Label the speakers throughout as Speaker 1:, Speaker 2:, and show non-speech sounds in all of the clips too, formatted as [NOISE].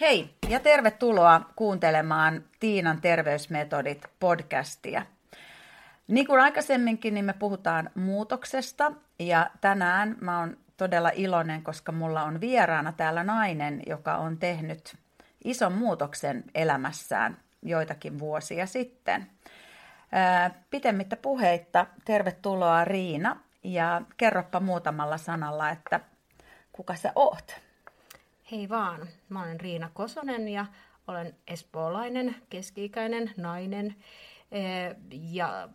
Speaker 1: Hei ja tervetuloa kuuntelemaan Tiinan terveysmetodit podcastia. Niin kuin aikaisemminkin, niin me puhutaan muutoksesta ja tänään mä oon todella iloinen, koska mulla on vieraana täällä nainen, joka on tehnyt ison muutoksen elämässään joitakin vuosia sitten. Pitemmittä puheitta, tervetuloa Riina ja kerroppa muutamalla sanalla, että kuka sä oot?
Speaker 2: Hei vaan, mä olen Riina Kosonen ja olen espoolainen, keski-ikäinen nainen ja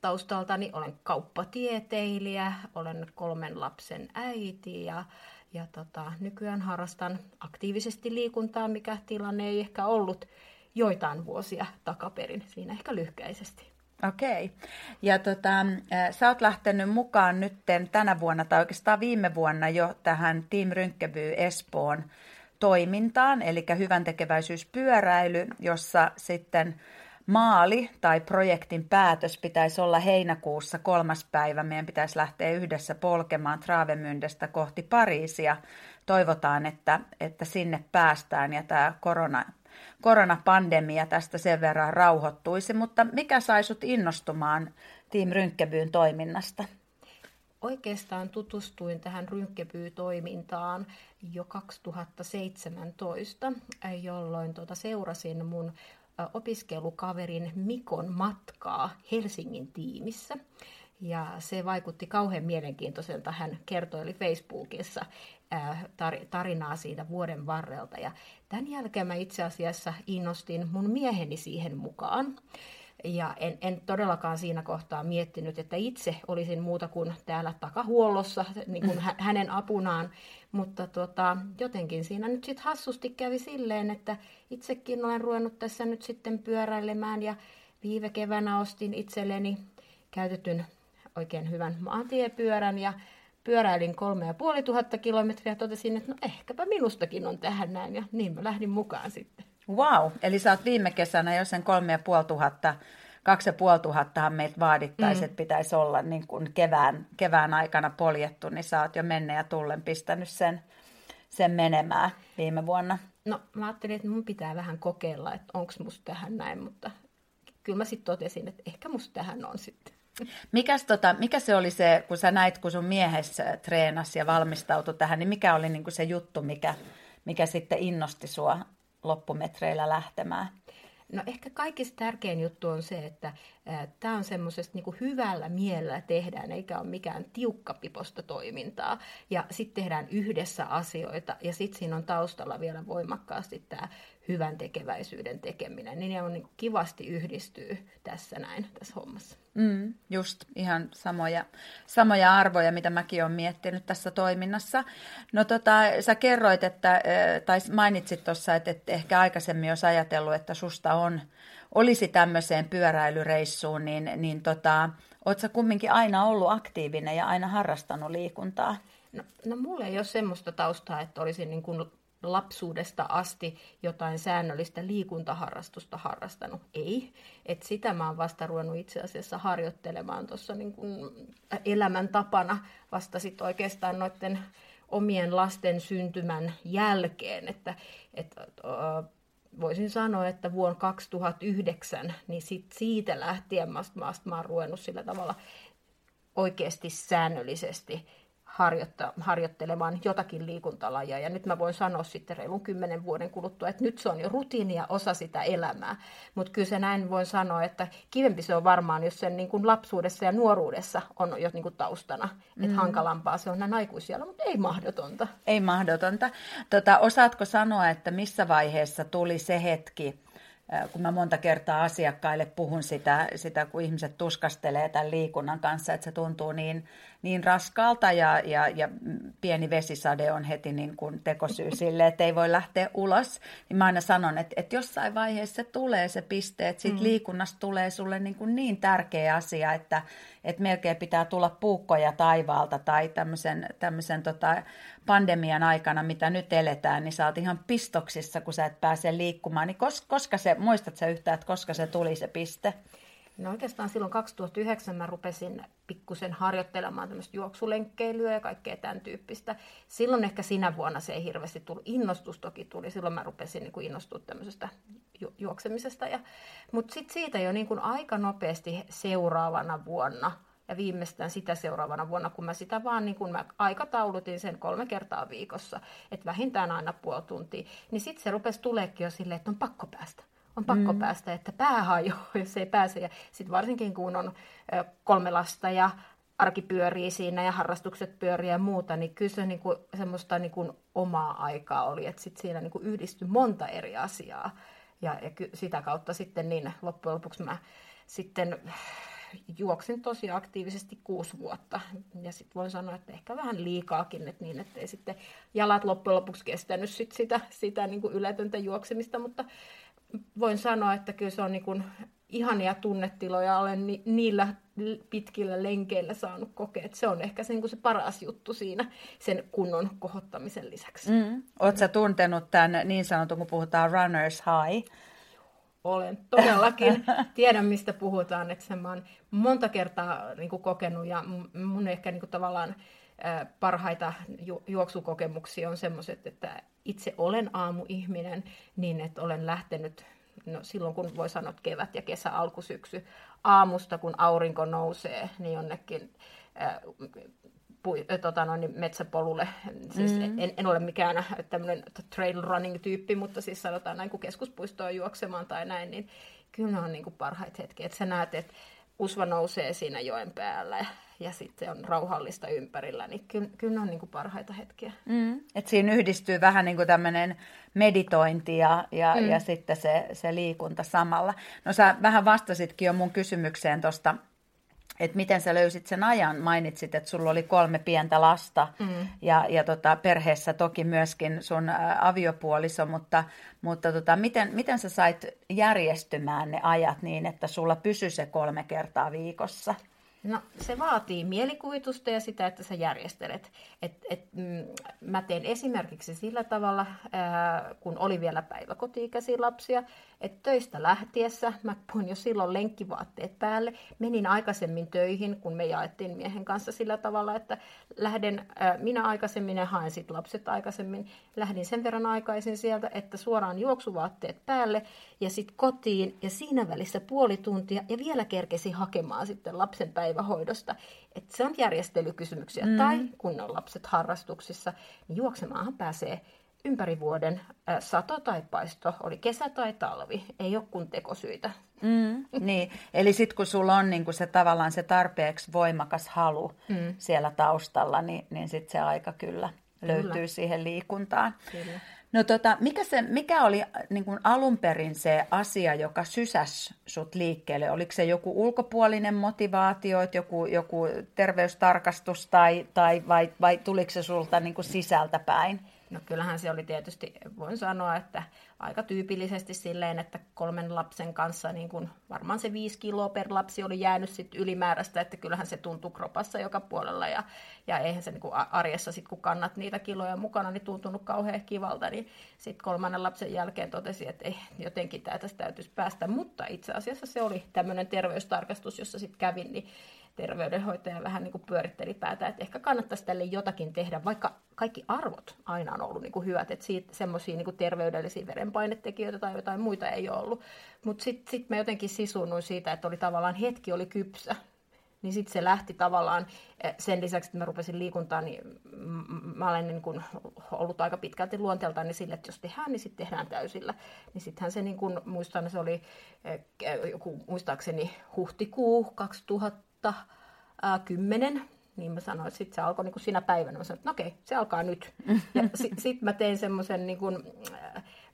Speaker 2: taustaltani olen kauppatieteilijä, olen kolmen lapsen äiti ja, ja tota, nykyään harrastan aktiivisesti liikuntaa, mikä tilanne ei ehkä ollut joitain vuosia takaperin, siinä ehkä lyhkäisesti.
Speaker 1: Okei. Ja tota, sä oot lähtenyt mukaan nytten tänä vuonna tai oikeastaan viime vuonna jo tähän Team Rynkkevy Espoon toimintaan, eli hyvän tekeväisyyspyöräily, jossa sitten maali tai projektin päätös pitäisi olla heinäkuussa kolmas päivä. Meidän pitäisi lähteä yhdessä polkemaan Travemyndestä kohti Pariisia. Toivotaan, että, että sinne päästään ja tämä korona koronapandemia tästä sen verran rauhoittuisi, mutta mikä sai sut innostumaan Team Rynkkebyyn toiminnasta?
Speaker 2: Oikeastaan tutustuin tähän Rynkkebyy-toimintaan jo 2017, jolloin tuota seurasin mun opiskelukaverin Mikon matkaa Helsingin tiimissä. Ja se vaikutti kauhean mielenkiintoiselta. Hän kertoi Facebookissa tarinaa siitä vuoden varrelta. Ja tämän jälkeen mä itse asiassa innostin mun mieheni siihen mukaan. Ja en, en todellakaan siinä kohtaa miettinyt, että itse olisin muuta kuin täällä takahuollossa niin kuin hänen apunaan. Mutta tota, jotenkin siinä nyt sitten hassusti kävi silleen, että itsekin olen ruvennut tässä nyt sitten pyöräilemään ja viime keväänä ostin itselleni käytetyn oikein hyvän maantiepyörän ja pyöräilin kolme ja puoli tuhatta kilometriä ja totesin, että no ehkäpä minustakin on tähän näin ja niin mä lähdin mukaan sitten.
Speaker 1: Wow, eli sä oot viime kesänä jo sen kolme ja puoli tuhatta, kaksi ja puoli tuhattahan meiltä vaadittaisiin, mm. että pitäisi olla niin kuin kevään, kevään aikana poljettu, niin sä oot jo menne ja tullen pistänyt sen, sen menemään viime vuonna.
Speaker 2: No mä ajattelin, että mun pitää vähän kokeilla, että onko musta tähän näin, mutta kyllä mä sitten totesin, että ehkä musta tähän on sitten.
Speaker 1: Mikäs tota, mikä se oli se, kun sä näit, kun sun miehessä treenasi ja valmistautui tähän, niin mikä oli niin kuin se juttu, mikä, mikä sitten innosti sua loppumetreillä lähtemään?
Speaker 2: No ehkä kaikista tärkein juttu on se, että tämä on semmoisesta niin hyvällä mielellä tehdään, eikä ole mikään tiukkapiposta toimintaa. Ja sitten tehdään yhdessä asioita ja sitten siinä on taustalla vielä voimakkaasti tämä hyvän tekeväisyyden tekeminen. Niin ne on niin kivasti yhdistyy tässä näin, tässä hommassa.
Speaker 1: Mm, just ihan samoja, samoja arvoja, mitä mäkin olen miettinyt tässä toiminnassa. No tota, sä kerroit, että, tai mainitsit tuossa, että, että ehkä aikaisemmin olisi ajatellut, että susta on, olisi tämmöiseen pyöräilyreissuun, niin, niin tota, ootko sä kumminkin aina ollut aktiivinen ja aina harrastanut liikuntaa?
Speaker 2: No, no mulla ei ole semmoista taustaa, että olisin niin kuin lapsuudesta asti jotain säännöllistä liikuntaharrastusta harrastanut. Ei. Et sitä mä oon vasta ruvennut itse asiassa harjoittelemaan tuossa niin elämäntapana vasta sit oikeastaan noiden omien lasten syntymän jälkeen. Että, et, äh, voisin sanoa, että vuonna 2009, niin sit siitä lähtien mä, mä, mä oon ruvennut sillä tavalla oikeasti säännöllisesti harjoitta, harjoittelemaan jotakin liikuntalajia. Ja nyt mä voin sanoa sitten reilun kymmenen vuoden kuluttua, että nyt se on jo rutiini ja osa sitä elämää. Mutta kyllä se näin voin sanoa, että kivempi se on varmaan, jos sen niin kuin lapsuudessa ja nuoruudessa on jo niin kuin taustana. Mm. Että hankalampaa se on näin aikuisilla, mutta ei mahdotonta.
Speaker 1: Ei mahdotonta. Tota, osaatko sanoa, että missä vaiheessa tuli se hetki, kun mä monta kertaa asiakkaille puhun sitä, sitä kun ihmiset tuskastelee tämän liikunnan kanssa, että se tuntuu niin, niin raskaalta ja, ja, ja pieni vesisade on heti niin kuin tekosyy [LAUGHS] sille, että ei voi lähteä ulos. Niin mä aina sanon, että, että jossain vaiheessa se tulee se piste, että siitä mm. liikunnasta tulee sulle niin, kuin niin tärkeä asia, että, että melkein pitää tulla puukkoja taivaalta tai tämmöisen, tämmöisen tota pandemian aikana, mitä nyt eletään, niin sä oot ihan pistoksissa, kun sä et pääse liikkumaan. Niin koska, koska se, muistat sä yhtään, että koska se tuli se piste?
Speaker 2: No oikeastaan silloin 2009 mä rupesin pikkusen harjoittelemaan tämmöistä juoksulenkkeilyä ja kaikkea tämän tyyppistä. Silloin ehkä sinä vuonna se ei hirveästi tullut. Innostus toki tuli. Silloin mä rupesin niin innostua tämmöisestä ju- juoksemisesta. Ja, mutta sitten siitä jo niin kuin aika nopeasti seuraavana vuonna ja viimeistään sitä seuraavana vuonna, kun mä sitä vaan niin kun mä aikataulutin sen kolme kertaa viikossa, että vähintään aina puoli tuntia, niin sitten se rupesi tuleekin jo silleen, että on pakko päästä on pakko mm. päästä, että pää hajoaa, [LAUGHS] jos ei pääse. Ja sitten varsinkin kun on kolme lasta ja arki pyörii siinä ja harrastukset pyörii ja muuta, niin kyllä se niinku, semmoista niinku omaa aikaa oli, että sit siinä niinku yhdistyi monta eri asiaa. Ja, ja ky- sitä kautta sitten niin loppujen lopuksi mä sitten juoksin tosi aktiivisesti kuusi vuotta. Ja sitten voin sanoa, että ehkä vähän liikaakin, että niin, ettei sitten jalat loppujen lopuksi kestänyt sit sitä, sitä niin kuin yletöntä juoksemista, mutta voin sanoa, että kyllä se on niin kuin ihania tunnetiloja, olen ni- niillä pitkillä lenkeillä saanut kokea. Että se on ehkä se, niin kuin se paras juttu siinä sen kunnon kohottamisen lisäksi. Mm.
Speaker 1: Oletko tuntenut tämän niin sanotun, kun puhutaan runners high?
Speaker 2: Olen todellakin. [LAUGHS] Tiedän, mistä puhutaan. Että sen mä oon monta kertaa niin kuin kokenut ja mun ehkä niin kuin tavallaan parhaita ju- juoksukokemuksia on semmoiset, että itse olen aamuihminen, niin että olen lähtenyt no silloin kun voi sanoa kevät ja kesä, alkusyksy, aamusta kun aurinko nousee, niin jonnekin pui, äh, tota noin, niin metsäpolulle. Siis mm. en, en ole mikään tämmöinen trail running tyyppi, mutta siis sanotaan näin, kun keskuspuistoon juoksemaan tai näin, niin kyllä ne on niin kuin parhaita hetkiä. Että sä näet, että usva nousee siinä joen päällä ja sitten on rauhallista ympärillä, niin kyllä, kyllä ne on niin kuin parhaita hetkiä.
Speaker 1: Mm. Et siinä yhdistyy vähän niin kuin tämmöinen meditointi ja, ja, mm. ja sitten se, se liikunta samalla. No sä vähän vastasitkin jo mun kysymykseen tuosta että miten sä löysit sen ajan. Mainitsit, että sulla oli kolme pientä lasta mm. ja, ja tota, perheessä toki myöskin sun aviopuoliso, mutta, mutta tota, miten, miten sä sait järjestymään ne ajat niin, että sulla pysyi se kolme kertaa viikossa?
Speaker 2: No se vaatii mielikuvitusta ja sitä, että sä järjestelet. Et, et, mm, mä teen esimerkiksi sillä tavalla, ää, kun oli vielä päiväkoti-ikäisiä lapsia, että töistä lähtiessä mä puhuin jo silloin lenkkivaatteet päälle. Menin aikaisemmin töihin, kun me jaettiin miehen kanssa sillä tavalla, että lähden ää, minä aikaisemmin ja haen sitten lapset aikaisemmin. Lähdin sen verran aikaisin sieltä, että suoraan juoksuvaatteet päälle ja sitten kotiin ja siinä välissä puoli tuntia ja vielä kerkesi hakemaan sitten lapsen päivähoidosta. Et se on järjestelykysymyksiä. Mm. Tai kun on lapset harrastuksissa, niin juoksemaanhan pääsee ympäri vuoden sato tai paisto, oli kesä tai talvi, ei ole kun tekosyitä.
Speaker 1: Mm, niin, eli sitten kun sulla on niin kun se tavallaan se tarpeeksi voimakas halu mm. siellä taustalla, niin, niin sitten se aika kyllä löytyy kyllä. siihen liikuntaan. Kyllä. No tota, mikä, se, mikä oli niin kuin alun perin se asia, joka sysäs sut liikkeelle? Oliko se joku ulkopuolinen motivaatio, joku, joku terveystarkastus tai, tai vai, vai tuliko se sulta niin kuin sisältä päin?
Speaker 2: No kyllähän se oli tietysti, voin sanoa, että aika tyypillisesti silleen, että kolmen lapsen kanssa niin kun varmaan se viisi kiloa per lapsi oli jäänyt sit ylimääräistä, että kyllähän se tuntuu kropassa joka puolella ja, ja eihän se niin kuin arjessa sit kun kannat niitä kiloja mukana, niin tuntunut kauhean kivalta, niin sitten kolmannen lapsen jälkeen totesi, että ei, jotenkin tämä tästä täytyisi päästä, mutta itse asiassa se oli tämmöinen terveystarkastus, jossa sitten kävin, niin terveydenhoitaja vähän niin kuin pyöritteli päätä, että ehkä kannattaisi tälle jotakin tehdä, vaikka kaikki arvot aina on ollut niin kuin hyvät, että siitä semmoisia niin terveydellisiä verenpainetekijöitä tai jotain muita ei ole ollut. Mutta sitten sit mä jotenkin sisunnuin siitä, että oli tavallaan hetki oli kypsä, niin sitten se lähti tavallaan, eh, sen lisäksi, että mä rupesin liikuntaan, niin mä olen niin kun ollut aika pitkälti luonteeltaan niin sille, että jos tehdään, niin sitten tehdään täysillä. Niin sittenhän se, niin kun, muistan, se oli eh, joku, muistaakseni huhtikuu 2000, 2010, niin mä sanoin, että sitten se alkoi niin kuin siinä päivänä. Mä sanoin, että no okei, se alkaa nyt. Ja sitten sit mä tein semmoisen niin kuin,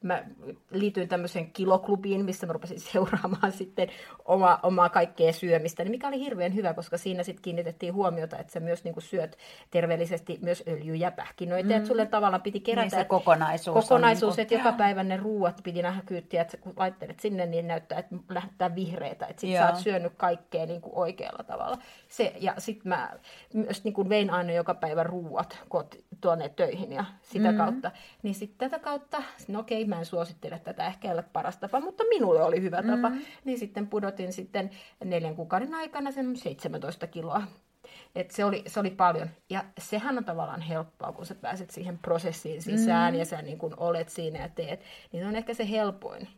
Speaker 2: mä liityin tämmöiseen kiloklubiin, missä mä rupesin [LAUGHS] seuraamaan sitten oma, omaa kaikkea syömistä, niin mikä oli hirveän hyvä, koska siinä sitten kiinnitettiin huomiota, että sä myös niin kuin syöt terveellisesti myös öljyjä, pähkinöitä, mm. että sulle tavallaan piti kerätä. Niin
Speaker 1: se kokonaisuus.
Speaker 2: Kokonaisuus, niin että joka päivä ne ruuat piti nähdä kyyttiä, että kun laittelet sinne, niin näyttää, että lähtee vihreitä, että sit Joo. sä oot syönyt kaikkea niin kuin oikealla tavalla. Se, ja sitten mä myös niin kuin vein aina joka päivä ruuat koti, tuonne töihin ja sitä mm. kautta. Niin sitten tätä kautta, no okei, mä en suosittele tätä, ehkä ei ole paras tapa, mutta minulle oli hyvä mm. tapa. Niin sitten pudotin sitten neljän kuukauden aikana sen 17 kiloa. Et se, oli, se oli paljon. Ja sehän on tavallaan helppoa, kun sä pääset siihen prosessiin sisään mm. ja sä niin kun olet siinä ja teet. Niin se on ehkä se helpoin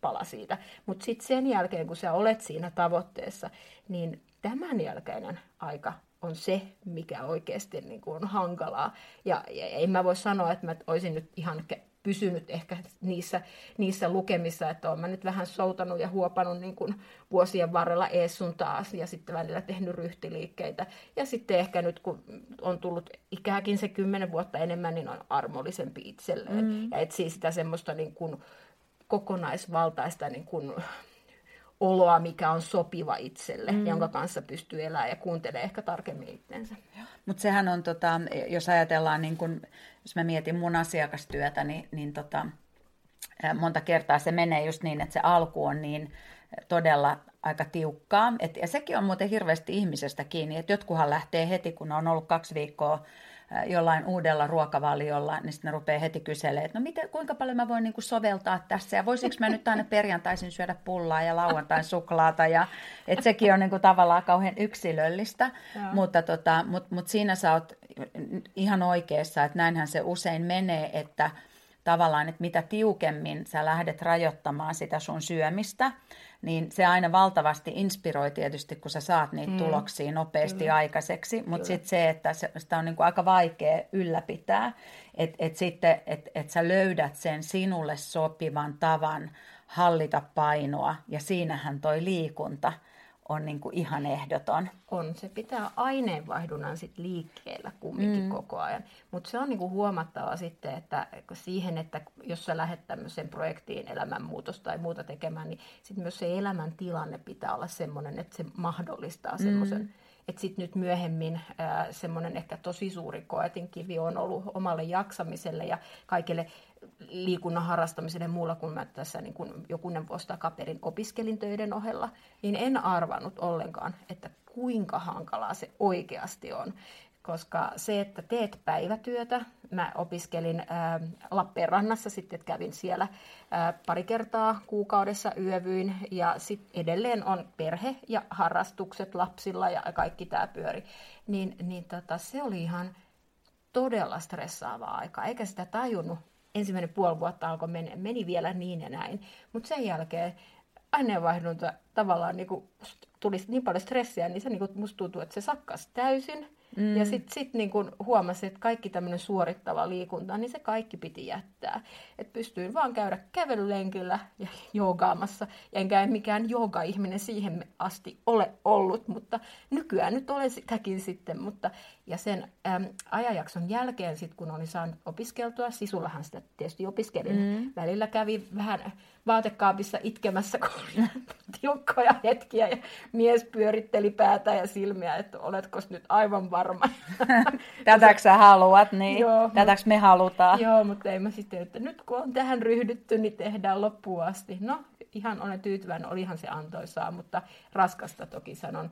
Speaker 2: pala siitä. Mutta sitten sen jälkeen, kun sä olet siinä tavoitteessa, niin tämän jälkeinen aika on se, mikä oikeasti niin kuin on hankalaa. Ja, ja en mä voi sanoa, että mä olisin nyt ihan pysynyt ehkä niissä, niissä lukemissa, että olen mä nyt vähän soutanut ja huopanut niin kuin vuosien varrella ees sun taas ja sitten välillä tehnyt ryhtiliikkeitä. Ja sitten ehkä nyt kun on tullut ikääkin se kymmenen vuotta enemmän, niin on armollisempi itselleen mm. ja etsii sitä semmoista niin kuin kokonaisvaltaista niin kuin oloa, mikä on sopiva itselle, mm. jonka kanssa pystyy elämään ja kuuntelee ehkä tarkemmin itsensä.
Speaker 1: Mutta sehän on, tota, jos ajatellaan, niin kun, jos mä mietin mun asiakastyötä, niin, niin tota, monta kertaa se menee just niin, että se alku on niin todella aika tiukkaa. Et, ja sekin on muuten hirveästi ihmisestä kiinni, että jotkuhan lähtee heti, kun on ollut kaksi viikkoa jollain uudella ruokavaliolla, niin sitten ne rupeaa heti kyselemään, että no miten, kuinka paljon mä voin niinku soveltaa tässä ja voisinko mä nyt aina perjantaisin syödä pullaa ja lauantain suklaata ja että sekin on niinku tavallaan kauhean yksilöllistä, mutta tota, mut, mut siinä sä oot ihan oikeassa, että näinhän se usein menee, että tavallaan, että mitä tiukemmin sä lähdet rajoittamaan sitä sun syömistä, niin se aina valtavasti inspiroi tietysti, kun sä saat niitä mm. tuloksia nopeasti Kyllä. aikaiseksi, mutta sitten se, että se, sitä on niinku aika vaikea ylläpitää, että et sitten, että et sä löydät sen sinulle sopivan tavan hallita painoa, ja siinähän toi liikunta – on niin kuin ihan ehdoton.
Speaker 2: On, se pitää aineenvaihdunnan sit liikkeellä kumminkin mm. koko ajan. Mutta se on niin kuin huomattava sitten, että siihen, että jos sä lähdet tämmöiseen projektiin elämänmuutos tai muuta tekemään, niin sitten myös se elämäntilanne pitää olla semmoinen, että se mahdollistaa semmoisen mm että sitten nyt myöhemmin semmoinen ehkä tosi suuri koetinkivi on ollut omalle jaksamiselle ja kaikille liikunnan harrastamiselle muulla, kun mä tässä niin kun jokunen vuosi takaperin opiskelin töiden ohella, niin en arvannut ollenkaan, että kuinka hankalaa se oikeasti on koska se, että teet päivätyötä, mä opiskelin ää, Lappeenrannassa, sitten kävin siellä pari kertaa kuukaudessa yövyin, ja sitten edelleen on perhe ja harrastukset lapsilla ja kaikki tämä pyöri, niin, niin tota, se oli ihan todella stressaavaa aikaa, eikä sitä tajunnut. Ensimmäinen puoli vuotta alkoi meni, meni vielä niin ja näin, mutta sen jälkeen aineenvaihdunta tavallaan niin kuin, tuli niin paljon stressiä, niin se niin kuin, musta tuntuu, että se sakkas täysin. Mm. Ja sitten sit niin kun huomasin, että kaikki tämmöinen suorittava liikunta, niin se kaikki piti jättää. Että pystyin vaan käydä kävelylenkillä ja joogaamassa. Ja enkä mikään jooga-ihminen siihen asti ole ollut, mutta nykyään nyt olen sitäkin sitten. Mutta, ja sen äm, ajanjakson jälkeen, sit kun olin saanut opiskeltua, Sisullahan sitä tietysti opiskelin, mm. välillä kävi vähän vaatekaapissa itkemässä, kun oli [LAUGHS] tiukkoja hetkiä ja mies pyöritteli päätä ja silmiä, että oletko nyt aivan varma. [LAUGHS]
Speaker 1: Tätäkö sä haluat, niin joo, tätäkö me halutaan.
Speaker 2: Joo, mutta ei mä sitten, että nyt kun on tähän ryhdytty, niin tehdään loppuun asti. No, ihan olen tyytyväinen, olihan se antoisaa, mutta raskasta toki sanon.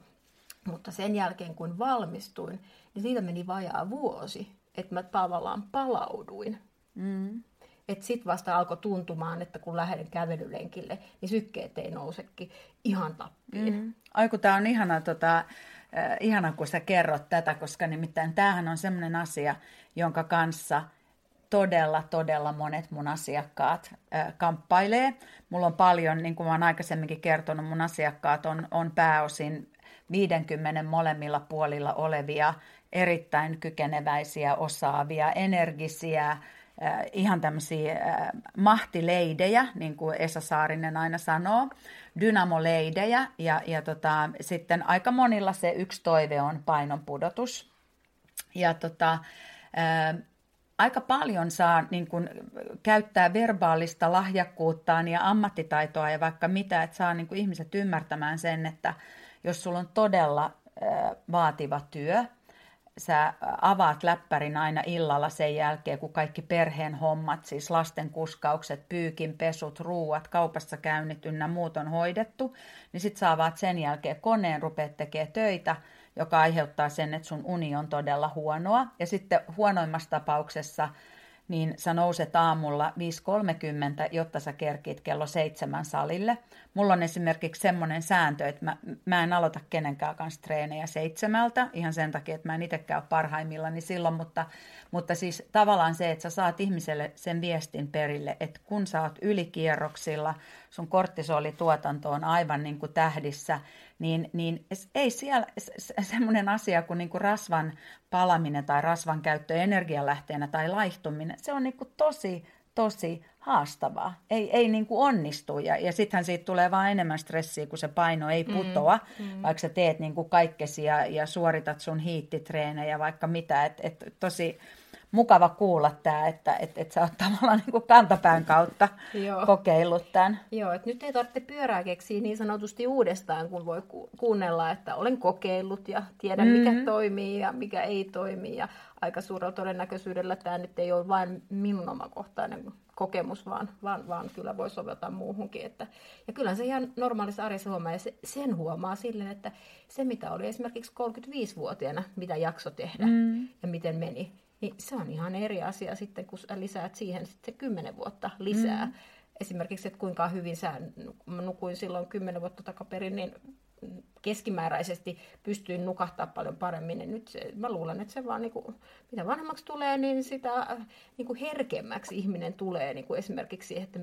Speaker 2: Mutta sen jälkeen, kun valmistuin, niin siitä meni vajaa vuosi, että mä tavallaan palauduin. Mm. Että sit vasta alkoi tuntumaan, että kun lähden kävelylenkille, niin sykkeet ei nousekin ihan tappiin. Mm.
Speaker 1: Ai kun tää on ihana, tota, äh, ihana, kun sä kerrot tätä, koska nimittäin tämähän on semmoinen asia, jonka kanssa todella, todella monet mun asiakkaat äh, kamppailee. Mulla on paljon, niin kuin mä oon aikaisemminkin kertonut, mun asiakkaat on, on pääosin 50 molemmilla puolilla olevia, erittäin kykeneväisiä, osaavia, energisiä, äh, ihan tämmöisiä äh, mahtileidejä, niin kuin Esa Saarinen aina sanoo, dynamoleidejä, ja, ja tota, sitten aika monilla se yksi toive on painonpudotus. Ja tota, äh, aika paljon saa niin kuin, käyttää verbaalista lahjakkuuttaan ja ammattitaitoa ja vaikka mitä, että saa niin kuin, ihmiset ymmärtämään sen, että jos sulla on todella vaativa työ, sä avaat läppärin aina illalla sen jälkeen, kun kaikki perheen hommat, siis lasten kuskaukset, pyykin, pesut, ruuat, kaupassa käynnit ynnä muut on hoidettu, niin sit sä avaat sen jälkeen koneen, rupeat tekemään töitä, joka aiheuttaa sen, että sun uni on todella huonoa. Ja sitten huonoimmassa tapauksessa niin sä nouset aamulla 5.30, jotta sä kerkit kello seitsemän salille. Mulla on esimerkiksi semmoinen sääntö, että mä, mä en aloita kenenkään kanssa treenejä seitsemältä, ihan sen takia, että mä en itsekään ole parhaimmillani silloin, mutta, mutta siis tavallaan se, että sä saat ihmiselle sen viestin perille, että kun sä oot ylikierroksilla, sun kortisolituotanto on aivan niin kuin tähdissä, niin, niin ei siellä semmoinen asia kuin, niin kuin rasvan palaminen tai rasvan käyttö energialähteenä tai laihtuminen, se on niin kuin tosi, tosi haastavaa. Ei, ei niin kuin onnistu ja, ja sittenhän siitä tulee vaan enemmän stressiä, kun se paino ei mm, putoa, mm, mm. vaikka sä teet niin kuin kaikkesi ja, ja suoritat sun hiittitreenejä vaikka mitä. Et, et tosi, mukava kuulla tämä, että et, et sä oot tavallaan niin kuin kantapään kautta Joo. kokeillut tämän.
Speaker 2: Joo, että nyt ei tarvitse pyörää keksiä niin sanotusti uudestaan, kun voi ku- kuunnella, että olen kokeillut ja tiedän mm-hmm. mikä toimii ja mikä ei toimi. Ja aika suurella todennäköisyydellä tämä nyt ei ole vain minun omakohtainen kokemus, vaan, vaan, vaan kyllä voi soveltaa muuhunkin. Että, ja kyllä se ihan normaalissa arjessa huomaa, ja se, sen huomaa silleen, että se mitä oli esimerkiksi 35-vuotiaana, mitä jakso tehdä mm. ja miten meni, niin se on ihan eri asia sitten, kun sä lisäät siihen sitten kymmenen vuotta lisää. Mm. Esimerkiksi, että kuinka hyvin sä nukuin silloin kymmenen vuotta takaperin, niin keskimääräisesti pystyin nukahtaa paljon paremmin. Ja nyt se, mä luulen, että se vaan, niin kuin, mitä vanhemmaksi tulee, niin sitä niin kuin herkemmäksi ihminen tulee niin kuin esimerkiksi että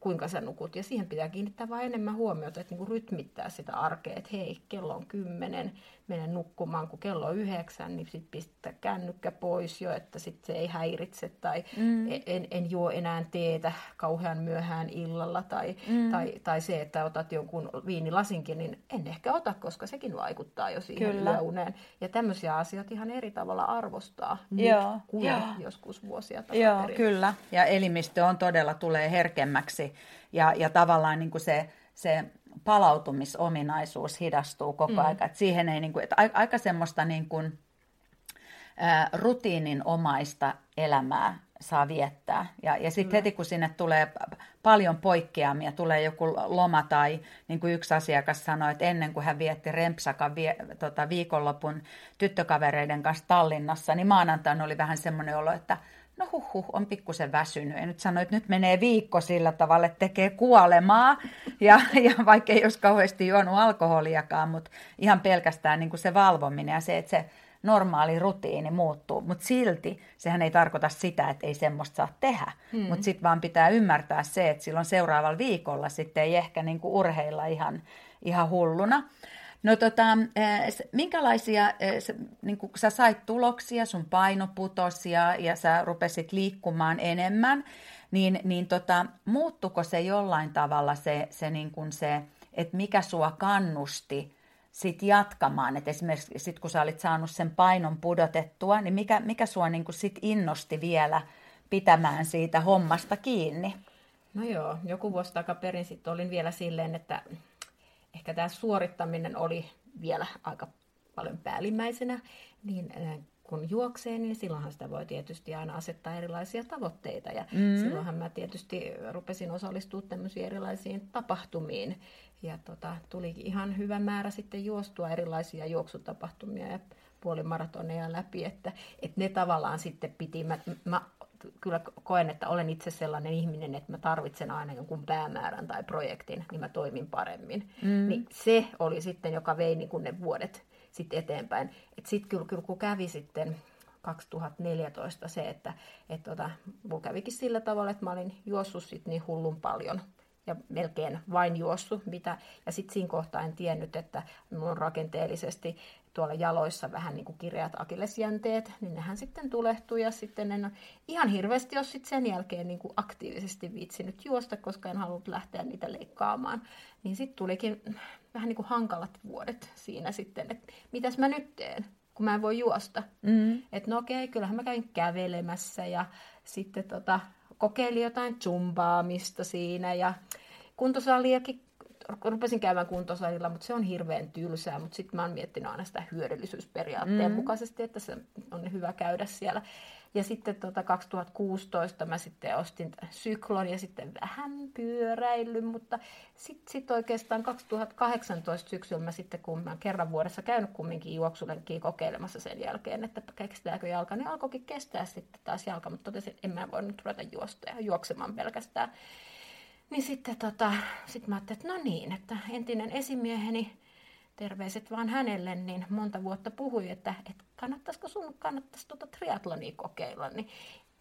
Speaker 2: kuinka sä nukut. Ja siihen pitää kiinnittää vain enemmän huomiota, että niin kuin rytmittää sitä arkea, että hei, kello on kymmenen, menen nukkumaan, kun kello on yhdeksän, niin sitten pistää kännykkä pois jo, että sitten se ei häiritse tai mm. en, en juo enää teetä kauhean myöhään illalla tai, mm. tai, tai se, että otat jonkun viinilasinkin, niin en ehkä ota, koska sekin vaikuttaa jo siihen Kyllä. yöuneen. Ja tämmöisiä asioita ihan eri tavalla arvostaa nyt Joo. kuin Joo. joskus vuosia takaperin.
Speaker 1: Joo, kyllä. Ja elimistö on todella tulee herkemmäksi ja, ja tavallaan niin kuin se, se palautumisominaisuus hidastuu koko mm. ajan. Et siihen ei, niin kuin, että aika semmoista niin kuin, ä, rutiininomaista elämää saa viettää. Ja, ja sitten heti kun sinne tulee paljon poikkeamia, tulee joku loma tai niin kuin yksi asiakas sanoi, että ennen kuin hän vietti Rempsakan vie, tota, viikonlopun tyttökavereiden kanssa Tallinnassa, niin maanantaina oli vähän semmoinen olo, että no huh, huh on pikkusen väsynyt. Ja nyt sanoi, että nyt menee viikko sillä tavalla, että tekee kuolemaa. Ja, ja vaikka ei olisi kauheasti juonut alkoholiakaan, mutta ihan pelkästään niin kuin se valvominen ja se, että se normaali rutiini muuttuu. Mutta silti sehän ei tarkoita sitä, että ei semmoista saa tehdä. Hmm. Mutta sitten vaan pitää ymmärtää se, että silloin seuraavalla viikolla sitten ei ehkä niin kuin urheilla ihan, ihan hulluna. No tota, minkälaisia, niin kun sä sait tuloksia, sun paino putosi ja, ja sä rupesit liikkumaan enemmän, niin, niin tota, muuttuko se jollain tavalla se, se, niin kun se että mikä sua kannusti sit jatkamaan, että esimerkiksi sit kun sä olit saanut sen painon pudotettua, niin mikä, mikä sua niin sit innosti vielä pitämään siitä hommasta kiinni?
Speaker 2: No joo, joku vuosi takaperin sitten olin vielä silleen, että ehkä tämä suorittaminen oli vielä aika paljon päällimmäisenä, niin äh, kun juoksee, niin silloinhan sitä voi tietysti aina asettaa erilaisia tavoitteita. Ja mm. silloinhan mä tietysti rupesin osallistumaan tämmöisiin erilaisiin tapahtumiin. Ja tota, tulikin ihan hyvä määrä sitten juostua erilaisia juoksutapahtumia ja puolimaratoneja läpi, että, että ne tavallaan sitten piti, mä, mä kyllä koen, että olen itse sellainen ihminen, että mä tarvitsen aina jonkun päämäärän tai projektin, niin mä toimin paremmin. Mm. Niin se oli sitten, joka vei niin ne vuodet sitten eteenpäin. Että sitten kyllä, kyllä kun kävi sitten 2014 se, että et tota, mulla kävikin sillä tavalla, että mä olin juossut sit niin hullun paljon ja melkein vain juossut. Mitä, ja sitten siinä kohtaa en tiennyt, että minulla on rakenteellisesti tuolla jaloissa vähän niin kuin kireät akillesjänteet, niin nehän sitten tulehtuu ja sitten en ihan hirveästi jos sitten sen jälkeen niin kuin aktiivisesti viitsinyt juosta, koska en halunnut lähteä niitä leikkaamaan. Niin sitten tulikin vähän niin kuin hankalat vuodet siinä sitten, että mitäs mä nyt teen, kun mä en voi juosta. Mm. Että no okei, kyllähän mä käyn kävelemässä ja sitten tota, kokeilin jotain zumbaamista siinä ja kuntosaliakin rupesin käymään kuntosalilla, mutta se on hirveän tylsää, mutta sitten mä oon miettinyt aina sitä hyödyllisyysperiaatteen mm. mukaisesti, että se on hyvä käydä siellä. Ja sitten tota 2016 mä sitten ostin syklon ja sitten vähän pyöräilyn, mutta sitten sit oikeastaan 2018 syksyllä mä sitten, kun mä kerran vuodessa käynyt kumminkin juoksulenkkiä kokeilemassa sen jälkeen, että kestääkö jalka, niin alkoikin kestää sitten taas jalka, mutta totesin, että en mä voi nyt ruveta juosta ja juoksemaan pelkästään. Niin sitten tota, sit mä ajattelin, että no niin, että entinen esimieheni, terveiset vaan hänelle, niin monta vuotta puhui, että, että kannattaisiko sun kannattaisi tuota triatlonia kokeilla. Niin,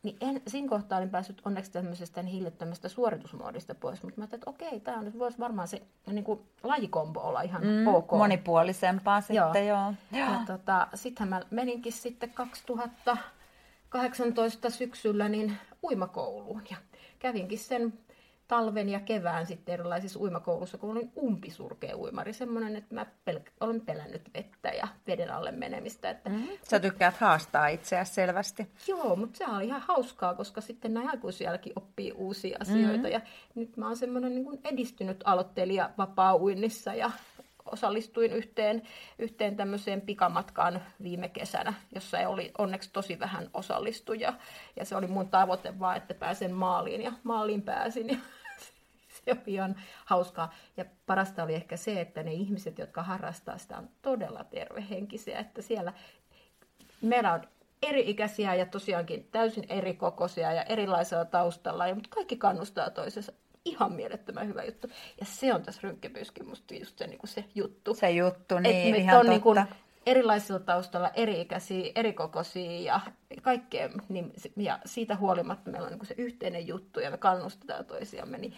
Speaker 2: niin en, siinä kohtaa olin päässyt onneksi tämmöisestä hillittömästä suoritusmoodista pois, mutta mä ajattelin, että okei, tämä on, voisi varmaan se niin kuin, lajikombo olla ihan mm, ok.
Speaker 1: Monipuolisempaa sitten, joo.
Speaker 2: joo. Ja tota, sittenhän mä meninkin sitten 2018 syksyllä niin uimakouluun ja kävinkin sen talven ja kevään sitten erilaisissa uimakoulussa, kun olin umpisurkea uimari. Semmoinen, että mä pel- olen pelännyt vettä ja veden alle menemistä. Että... Mm-hmm.
Speaker 1: Sä tykkäät haastaa itseäsi selvästi.
Speaker 2: Joo, mutta se oli ihan hauskaa, koska sitten näin aikuisielläkin oppii uusia asioita. Mm-hmm. Ja nyt mä oon semmoinen niin edistynyt aloittelija vapaa-uinnissa ja osallistuin yhteen, yhteen tämmöiseen pikamatkaan viime kesänä, jossa oli onneksi tosi vähän osallistujia. Ja se oli mun tavoite vaan, että pääsen maaliin ja maaliin pääsin. Ja [LAUGHS] se oli ihan hauskaa. Ja parasta oli ehkä se, että ne ihmiset, jotka harrastaa sitä, on todella tervehenkisiä. Että siellä meillä on eri-ikäisiä ja tosiaankin täysin eri kokoisia ja erilaisella taustalla, mutta kaikki kannustaa toisensa ihan mielettömän hyvä juttu. Ja se on tässä rynkkäpyyskin musta just se, niin se juttu.
Speaker 1: Se juttu, niin, ihan on,
Speaker 2: totta. Niin kuin, erilaisilla taustalla, eri-ikäisiä, erikokoisia ja kaikkea. Niin, ja siitä huolimatta meillä on niin se yhteinen juttu ja me kannustetaan toisiamme. Niin,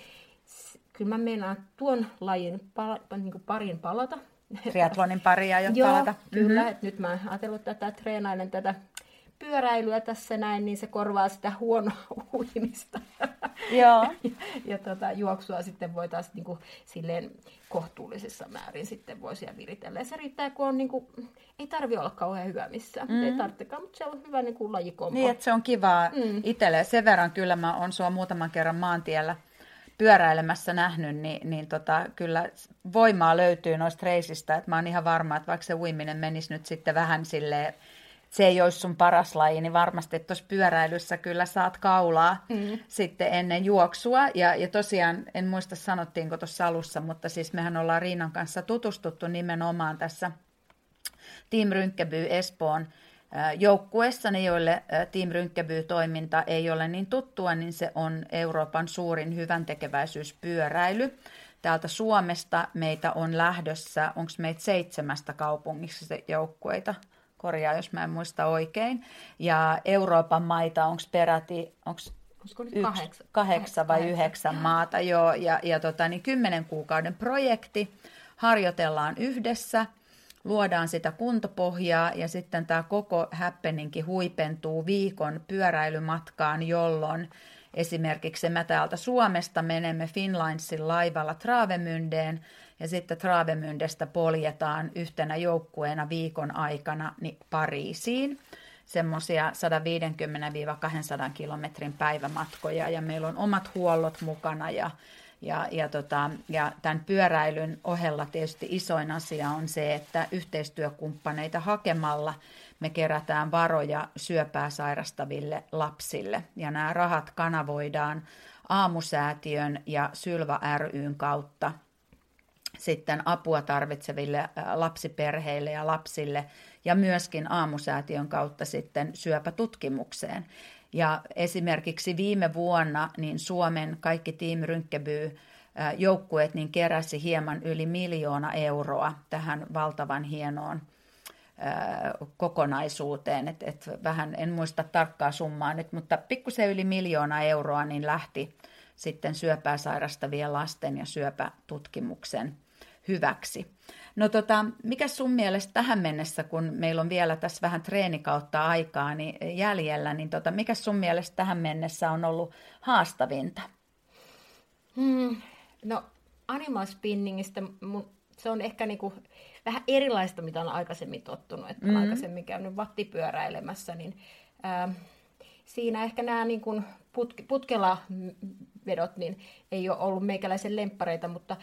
Speaker 2: kyllä mä meinaan tuon lajin pala, niin kuin parin palata.
Speaker 1: Triatlonin paria jo
Speaker 2: Joo,
Speaker 1: palata.
Speaker 2: kyllä. Mm-hmm. Nyt mä ajatellut tätä, treenailen tätä pyöräilyä tässä näin, niin se korvaa sitä huonoa [LAUGHS] uimista.
Speaker 1: Joo.
Speaker 2: ja, ja tota, juoksua sitten voitaisiin niin kuin, silleen kohtuullisessa määrin sitten voisi viritellä. Ja se riittää, kun on, niin kuin, ei tarvi olla kauhean hyvä missään. Mm. Ei tarvitsekaan, mutta se on hyvä niin kuin lajikompo.
Speaker 1: Niin, että se on kivaa mm. itselle. Sen verran kyllä mä oon sua muutaman kerran maantiellä pyöräilemässä nähnyt, niin, niin tota, kyllä voimaa löytyy noista reisistä. Että mä oon ihan varma, että vaikka se uiminen menisi nyt sitten vähän silleen se ei olisi sun paras laji, niin varmasti tuossa pyöräilyssä kyllä saat kaulaa mm. sitten ennen juoksua. Ja, ja tosiaan, en muista sanottiinko tuossa alussa, mutta siis mehän ollaan Riinan kanssa tutustuttu nimenomaan tässä Team Rynkkäby Espoon joukkueessa, ne joille Team Rynkkäby-toiminta ei ole niin tuttua, niin se on Euroopan suurin hyvän tekeväisyyspyöräily. Täältä Suomesta meitä on lähdössä, onko meitä seitsemästä kaupungissa joukkueita? Korjaa, jos mä en muista oikein. Ja Euroopan maita onko peräti, onko
Speaker 2: yksi, kahdeksan,
Speaker 1: kahdeksan vai kahdeksan. yhdeksän maata, joo, ja, ja tota, niin kymmenen kuukauden projekti, harjoitellaan yhdessä, luodaan sitä kuntopohjaa ja sitten tämä koko happeninkin huipentuu viikon pyöräilymatkaan, jolloin esimerkiksi me täältä Suomesta menemme Finlinesin laivalla Travemyndeen, ja sitten Travemündestä poljetaan yhtenä joukkueena viikon aikana niin Pariisiin. Semmoisia 150-200 kilometrin päivämatkoja ja meillä on omat huollot mukana ja, ja, ja, tota, ja tämän pyöräilyn ohella tietysti isoin asia on se, että yhteistyökumppaneita hakemalla me kerätään varoja syöpää sairastaville lapsille. Ja nämä rahat kanavoidaan aamusäätiön ja Sylva ryn kautta sitten apua tarvitseville lapsiperheille ja lapsille ja myöskin aamusäätiön kautta sitten syöpätutkimukseen. Ja esimerkiksi viime vuonna niin Suomen kaikki Team Rynkkäby joukkueet niin keräsi hieman yli miljoona euroa tähän valtavan hienoon kokonaisuuteen. Et, et vähän, en muista tarkkaa summaa nyt, mutta pikkusen yli miljoona euroa niin lähti sitten syöpää sairastavien lasten ja syöpätutkimuksen hyväksi. No tota, mikä sun mielestä tähän mennessä, kun meillä on vielä tässä vähän treenikautta aikaa niin jäljellä, niin tota, mikä sun mielestä tähän mennessä on ollut haastavinta?
Speaker 2: Hmm, no animal spinningistä mun, se on ehkä niinku vähän erilaista, mitä on aikaisemmin tottunut. Että mm-hmm. aikaisemmin käynyt vattipyöräilemässä, niin ää, siinä ehkä nämä niin kuin put, putkela vedot niin ei ole ollut meikäläisen lemppareita, mutta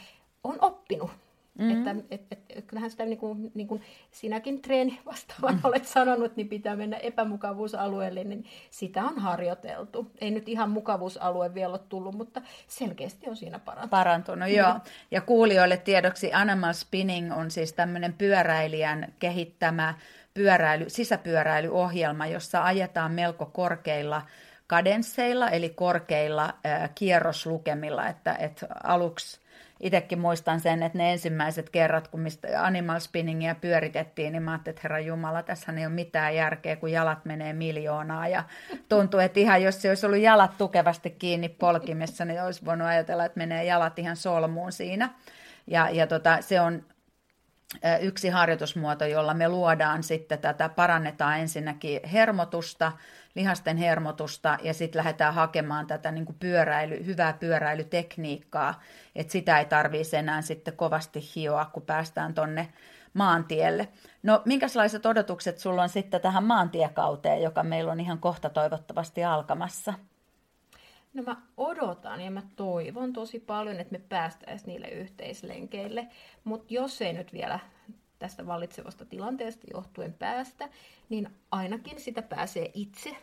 Speaker 2: on oppinut Mm-hmm. Että et, et, kyllähän sitä niin kuin, niin kuin sinäkin treeni vastaavan mm-hmm. olet sanonut, niin pitää mennä epämukavuusalueelle, niin sitä on harjoiteltu. Ei nyt ihan mukavuusalue vielä ole tullut, mutta selkeästi on siinä parantunut.
Speaker 1: Parantunut, mm-hmm. joo. Ja kuulijoille tiedoksi Animal Spinning on siis tämmöinen pyöräilijän kehittämä pyöräily, sisäpyöräilyohjelma, jossa ajetaan melko korkeilla kadensseilla, eli korkeilla äh, kierroslukemilla, että, että aluksi itsekin muistan sen, että ne ensimmäiset kerrat, kun mistä animal spinningia pyöritettiin, niin mä ajattelin, että herra Jumala, tässä ei ole mitään järkeä, kun jalat menee miljoonaa. Ja tuntuu, että ihan jos se olisi ollut jalat tukevasti kiinni polkimessa, niin olisi voinut ajatella, että menee jalat ihan solmuun siinä. Ja, ja tota, se on yksi harjoitusmuoto, jolla me luodaan sitten tätä, parannetaan ensinnäkin hermotusta, lihasten hermotusta ja sitten lähdetään hakemaan tätä niin kuin pyöräily, hyvää pyöräilytekniikkaa, että sitä ei tarvitse enää sitten kovasti hioa, kun päästään tonne maantielle. No minkälaiset odotukset sulla on sitten tähän maantiekauteen, joka meillä on ihan kohta toivottavasti alkamassa?
Speaker 2: No mä odotan ja mä toivon tosi paljon, että me päästäisiin niille yhteislenkeille, mutta jos ei nyt vielä tästä vallitsevasta tilanteesta johtuen päästä, niin ainakin sitä pääsee itse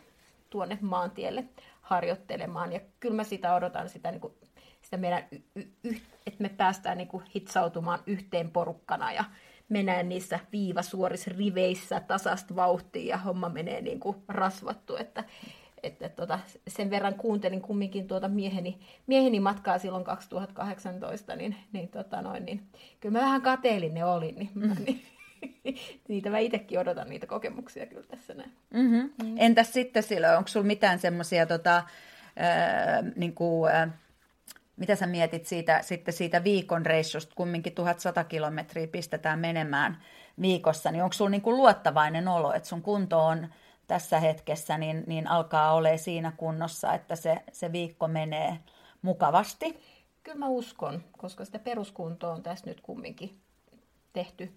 Speaker 2: tuonne maantielle harjoittelemaan. Ja kyllä mä sitä odotan, sitä, niin kuin, sitä meidän, y- y- että me päästään niin kuin hitsautumaan yhteen porukkana ja mennään niissä viivasuorissa riveissä tasasta vauhtia ja homma menee niin kuin rasvattu. Että, että tota, sen verran kuuntelin kumminkin tuota mieheni, mieheni matkaa silloin 2018, niin, niin, tota noin, niin kyllä mä vähän kateellinen olin, niin, mm. niin [LAUGHS] niitä mä itsekin odotan niitä kokemuksia kyllä tässä näin.
Speaker 1: Mm-hmm. Mm. Entäs sitten silloin, onko sulla mitään semmoisia, tota, äh, niin äh, mitä sä mietit siitä, sitten siitä viikon reissusta, kumminkin 1100 kilometriä pistetään menemään viikossa, niin onko sulla niin kuin luottavainen olo, että sun kunto on tässä hetkessä, niin, niin alkaa olla siinä kunnossa, että se, se viikko menee mukavasti?
Speaker 2: Kyllä mä uskon, koska sitä peruskuntoa on tässä nyt kumminkin tehty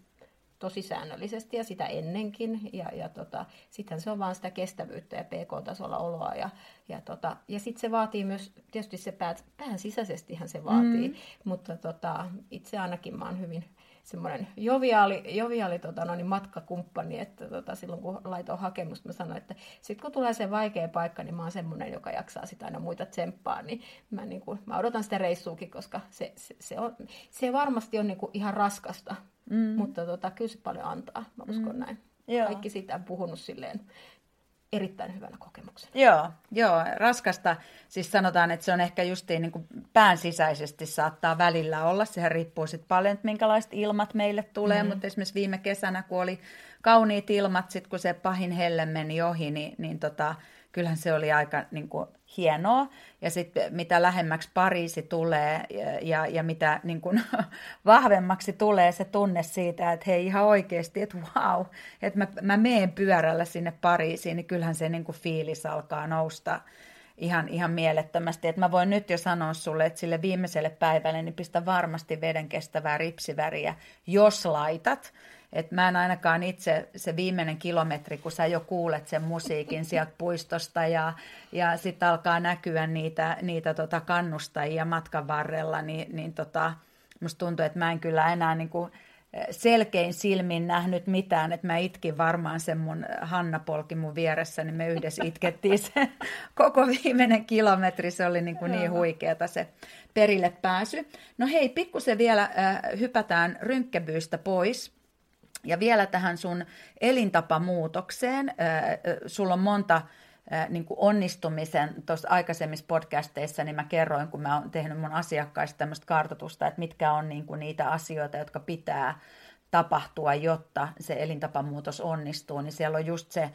Speaker 2: tosi säännöllisesti ja sitä ennenkin. Ja, ja tota, sitten se on vaan sitä kestävyyttä ja PK-tasolla oloa. Ja, ja, tota, ja sitten se vaatii myös, tietysti se pää, pään sisäisestihän se vaatii, mm. mutta tota, itse ainakin mä oon hyvin semmoinen joviaali, joviaali tota, no, niin matkakumppani, että tota, silloin kun laitoin hakemusta, mä sanoin, että sitten kun tulee se vaikea paikka, niin mä oon semmoinen, joka jaksaa sitä aina muita tsemppaa, niin mä, niin kuin, mä odotan sitä reissuukin, koska se, se, se, on, se varmasti on niin kuin ihan raskasta, mm. mutta tota, kyllä se paljon antaa, mä uskon mm. näin. Joo. Kaikki siitä on puhunut silleen erittäin hyvänä kokemuksena.
Speaker 1: Joo, joo, raskasta. Siis sanotaan, että se on ehkä justiin niin kuin pään sisäisesti saattaa välillä olla. Sehän riippuu sitten paljon, että minkälaiset ilmat meille tulee. Mm. Mutta esimerkiksi viime kesänä, kun oli kauniit ilmat, sitten kun se pahin helle meni ohi, niin, niin tota, kyllähän se oli aika niin kuin, hienoa. Ja sitten mitä lähemmäksi Pariisi tulee ja, ja, ja mitä niin kuin, [LAUGHS] vahvemmaksi tulee se tunne siitä, että hei ihan oikeasti, että wow, että mä, mä meen pyörällä sinne Pariisiin, niin kyllähän se niin fiilis alkaa nousta ihan, ihan mielettömästi. Että mä voin nyt jo sanoa sulle, että sille viimeiselle päivälle niin pistä varmasti veden kestävää ripsiväriä, jos laitat. Et mä en ainakaan itse se viimeinen kilometri, kun sä jo kuulet sen musiikin sieltä puistosta ja, ja sitten alkaa näkyä niitä, niitä tota kannustajia matkan varrella, niin, niin tota, musta tuntuu, että mä en kyllä enää niin kuin selkein silmin nähnyt mitään, että mä itkin varmaan sen mun Hanna polki mun vieressä, niin me yhdessä itkettiin se [LAUGHS] koko viimeinen kilometri, se oli niin, kuin niin huikeata se perille pääsy. No hei, pikkusen vielä äh, hypätään rynkkebyystä pois. Ja vielä tähän sun elintapamuutokseen. Sulla on monta niin kuin onnistumisen, tuossa aikaisemmissa podcasteissa, niin mä kerroin, kun mä oon tehnyt mun asiakkaista tämmöistä kartoitusta, että mitkä on niin kuin niitä asioita, jotka pitää tapahtua, jotta se elintapamuutos onnistuu, niin siellä on just se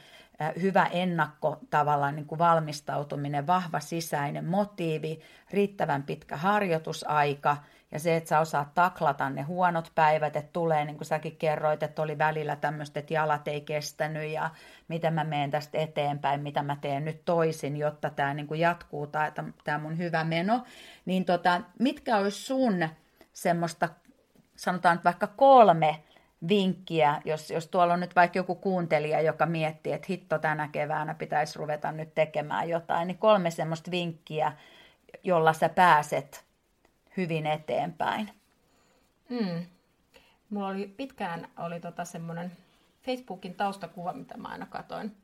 Speaker 1: hyvä ennakko tavallaan niin kuin valmistautuminen, vahva sisäinen motiivi, riittävän pitkä harjoitusaika – ja se, että sä osaat taklata ne huonot päivät, että tulee, niin kuin säkin kerroit, että oli välillä tämmöistä, että jalat ei kestänyt ja miten mä menen tästä eteenpäin, mitä mä teen nyt toisin, jotta tämä niin kuin jatkuu, tämä mun hyvä meno. Niin tota, mitkä olisi sun semmoista, sanotaan että vaikka kolme vinkkiä, jos, jos tuolla on nyt vaikka joku kuuntelija, joka miettii, että hitto tänä keväänä pitäisi ruveta nyt tekemään jotain, niin kolme semmoista vinkkiä, jolla sä pääset hyvin eteenpäin.
Speaker 2: Mm. Mulla oli pitkään oli tota semmoinen Facebookin taustakuva, mitä mä aina katoin.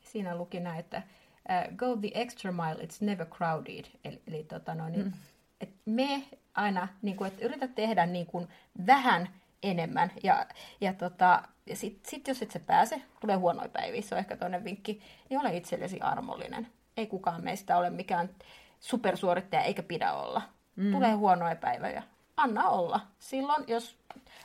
Speaker 2: Siinä luki näin, että uh, go the extra mile, it's never crowded. Eli, eli tota noin, mm. et me aina, niin kuin, että yritä tehdä niin kuin vähän enemmän. Ja, ja, tota, ja sitten sit jos et se pääse, tulee huonoja päiviä, se on ehkä toinen vinkki, niin ole itsellesi armollinen. Ei kukaan meistä ole mikään supersuorittaja, eikä pidä olla. Mm. Tulee huonoja päiviä. Anna olla. Silloin, jos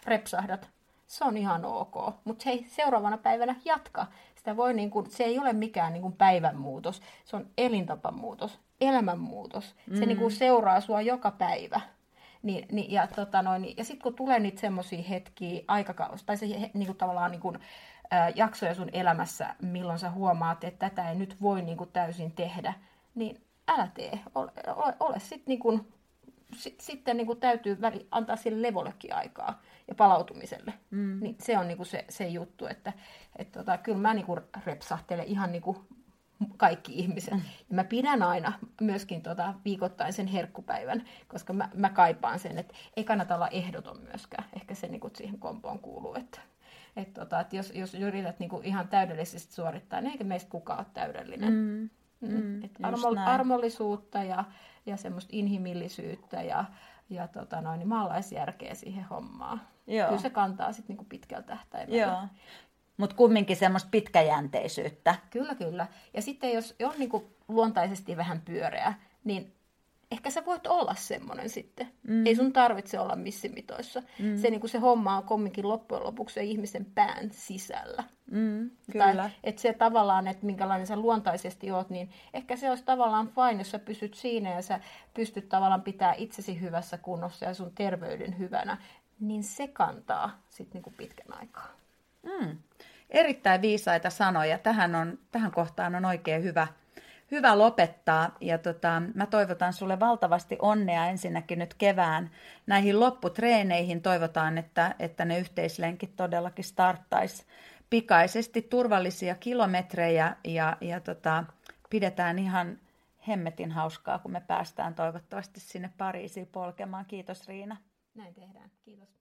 Speaker 2: repsahdat, se on ihan ok. Mutta hei, seuraavana päivänä jatka. Sitä voi niin kuin, se ei ole mikään niin kuin päivän muutos, se on elintapamuutos, elämänmuutos. Mm. Se niin kuin seuraa sua joka päivä. Niin, niin, ja tota noin, ja sitten kun tulee niitä semmoisia hetkiä, aikakausi, tai se niin kuin tavallaan niin kuin, ää, jaksoja sun elämässä, milloin sä huomaat, että tätä ei nyt voi niin kuin täysin tehdä, niin älä tee. Ole, ole, ole sitten niin kuin, sit, sitten niin kuin täytyy väli, antaa sille levollekin aikaa ja palautumiselle. Mm. Niin se on niin kuin se, se juttu, että et tota, kyllä mä niin kuin repsahtelen ihan niin kuin kaikki ihmiset. Mm. Ja mä pidän aina myöskin tota viikoittaisen herkkupäivän, koska mä, mä kaipaan sen, että ei kannata olla ehdoton myöskään. Ehkä se niin kuin siihen kompoon kuuluu, että et tota, et jos, jos yrität niin kuin ihan täydellisesti suorittaa, niin eikä meistä kukaan ole täydellinen. Mm. Mm. mm. Et armo, armollisuutta ja, ja semmoista inhimillisyyttä ja, ja tota noin, niin maalaisjärkeä siihen hommaan. Joo. Kyllä se kantaa sitten niinku pitkällä tähtäimellä. Joo.
Speaker 1: Mutta kumminkin semmoista pitkäjänteisyyttä.
Speaker 2: Kyllä, kyllä. Ja sitten jos on niinku luontaisesti vähän pyöreä, niin ehkä sä voit olla semmoinen sitten. Mm. Ei sun tarvitse olla missimitoissa. Mm. Se, niin kuin se homma on kumminkin loppujen lopuksi se ihmisen pään sisällä.
Speaker 1: Mm, kyllä. Tai,
Speaker 2: että se tavallaan, että minkälainen sä luontaisesti oot, niin ehkä se olisi tavallaan fine, jos sä pysyt siinä ja sä pystyt tavallaan pitää itsesi hyvässä kunnossa ja sun terveyden hyvänä, niin se kantaa sitten niin pitkän aikaa.
Speaker 1: Mm. Erittäin viisaita sanoja. Tähän, on, tähän kohtaan on oikein hyvä, hyvä lopettaa. Ja tota, mä toivotan sulle valtavasti onnea ensinnäkin nyt kevään näihin lopputreeneihin. Toivotaan, että, että ne yhteislenkit todellakin starttaisi pikaisesti turvallisia kilometrejä ja, ja tota, pidetään ihan hemmetin hauskaa, kun me päästään toivottavasti sinne Pariisiin polkemaan. Kiitos Riina.
Speaker 2: Näin tehdään. Kiitos.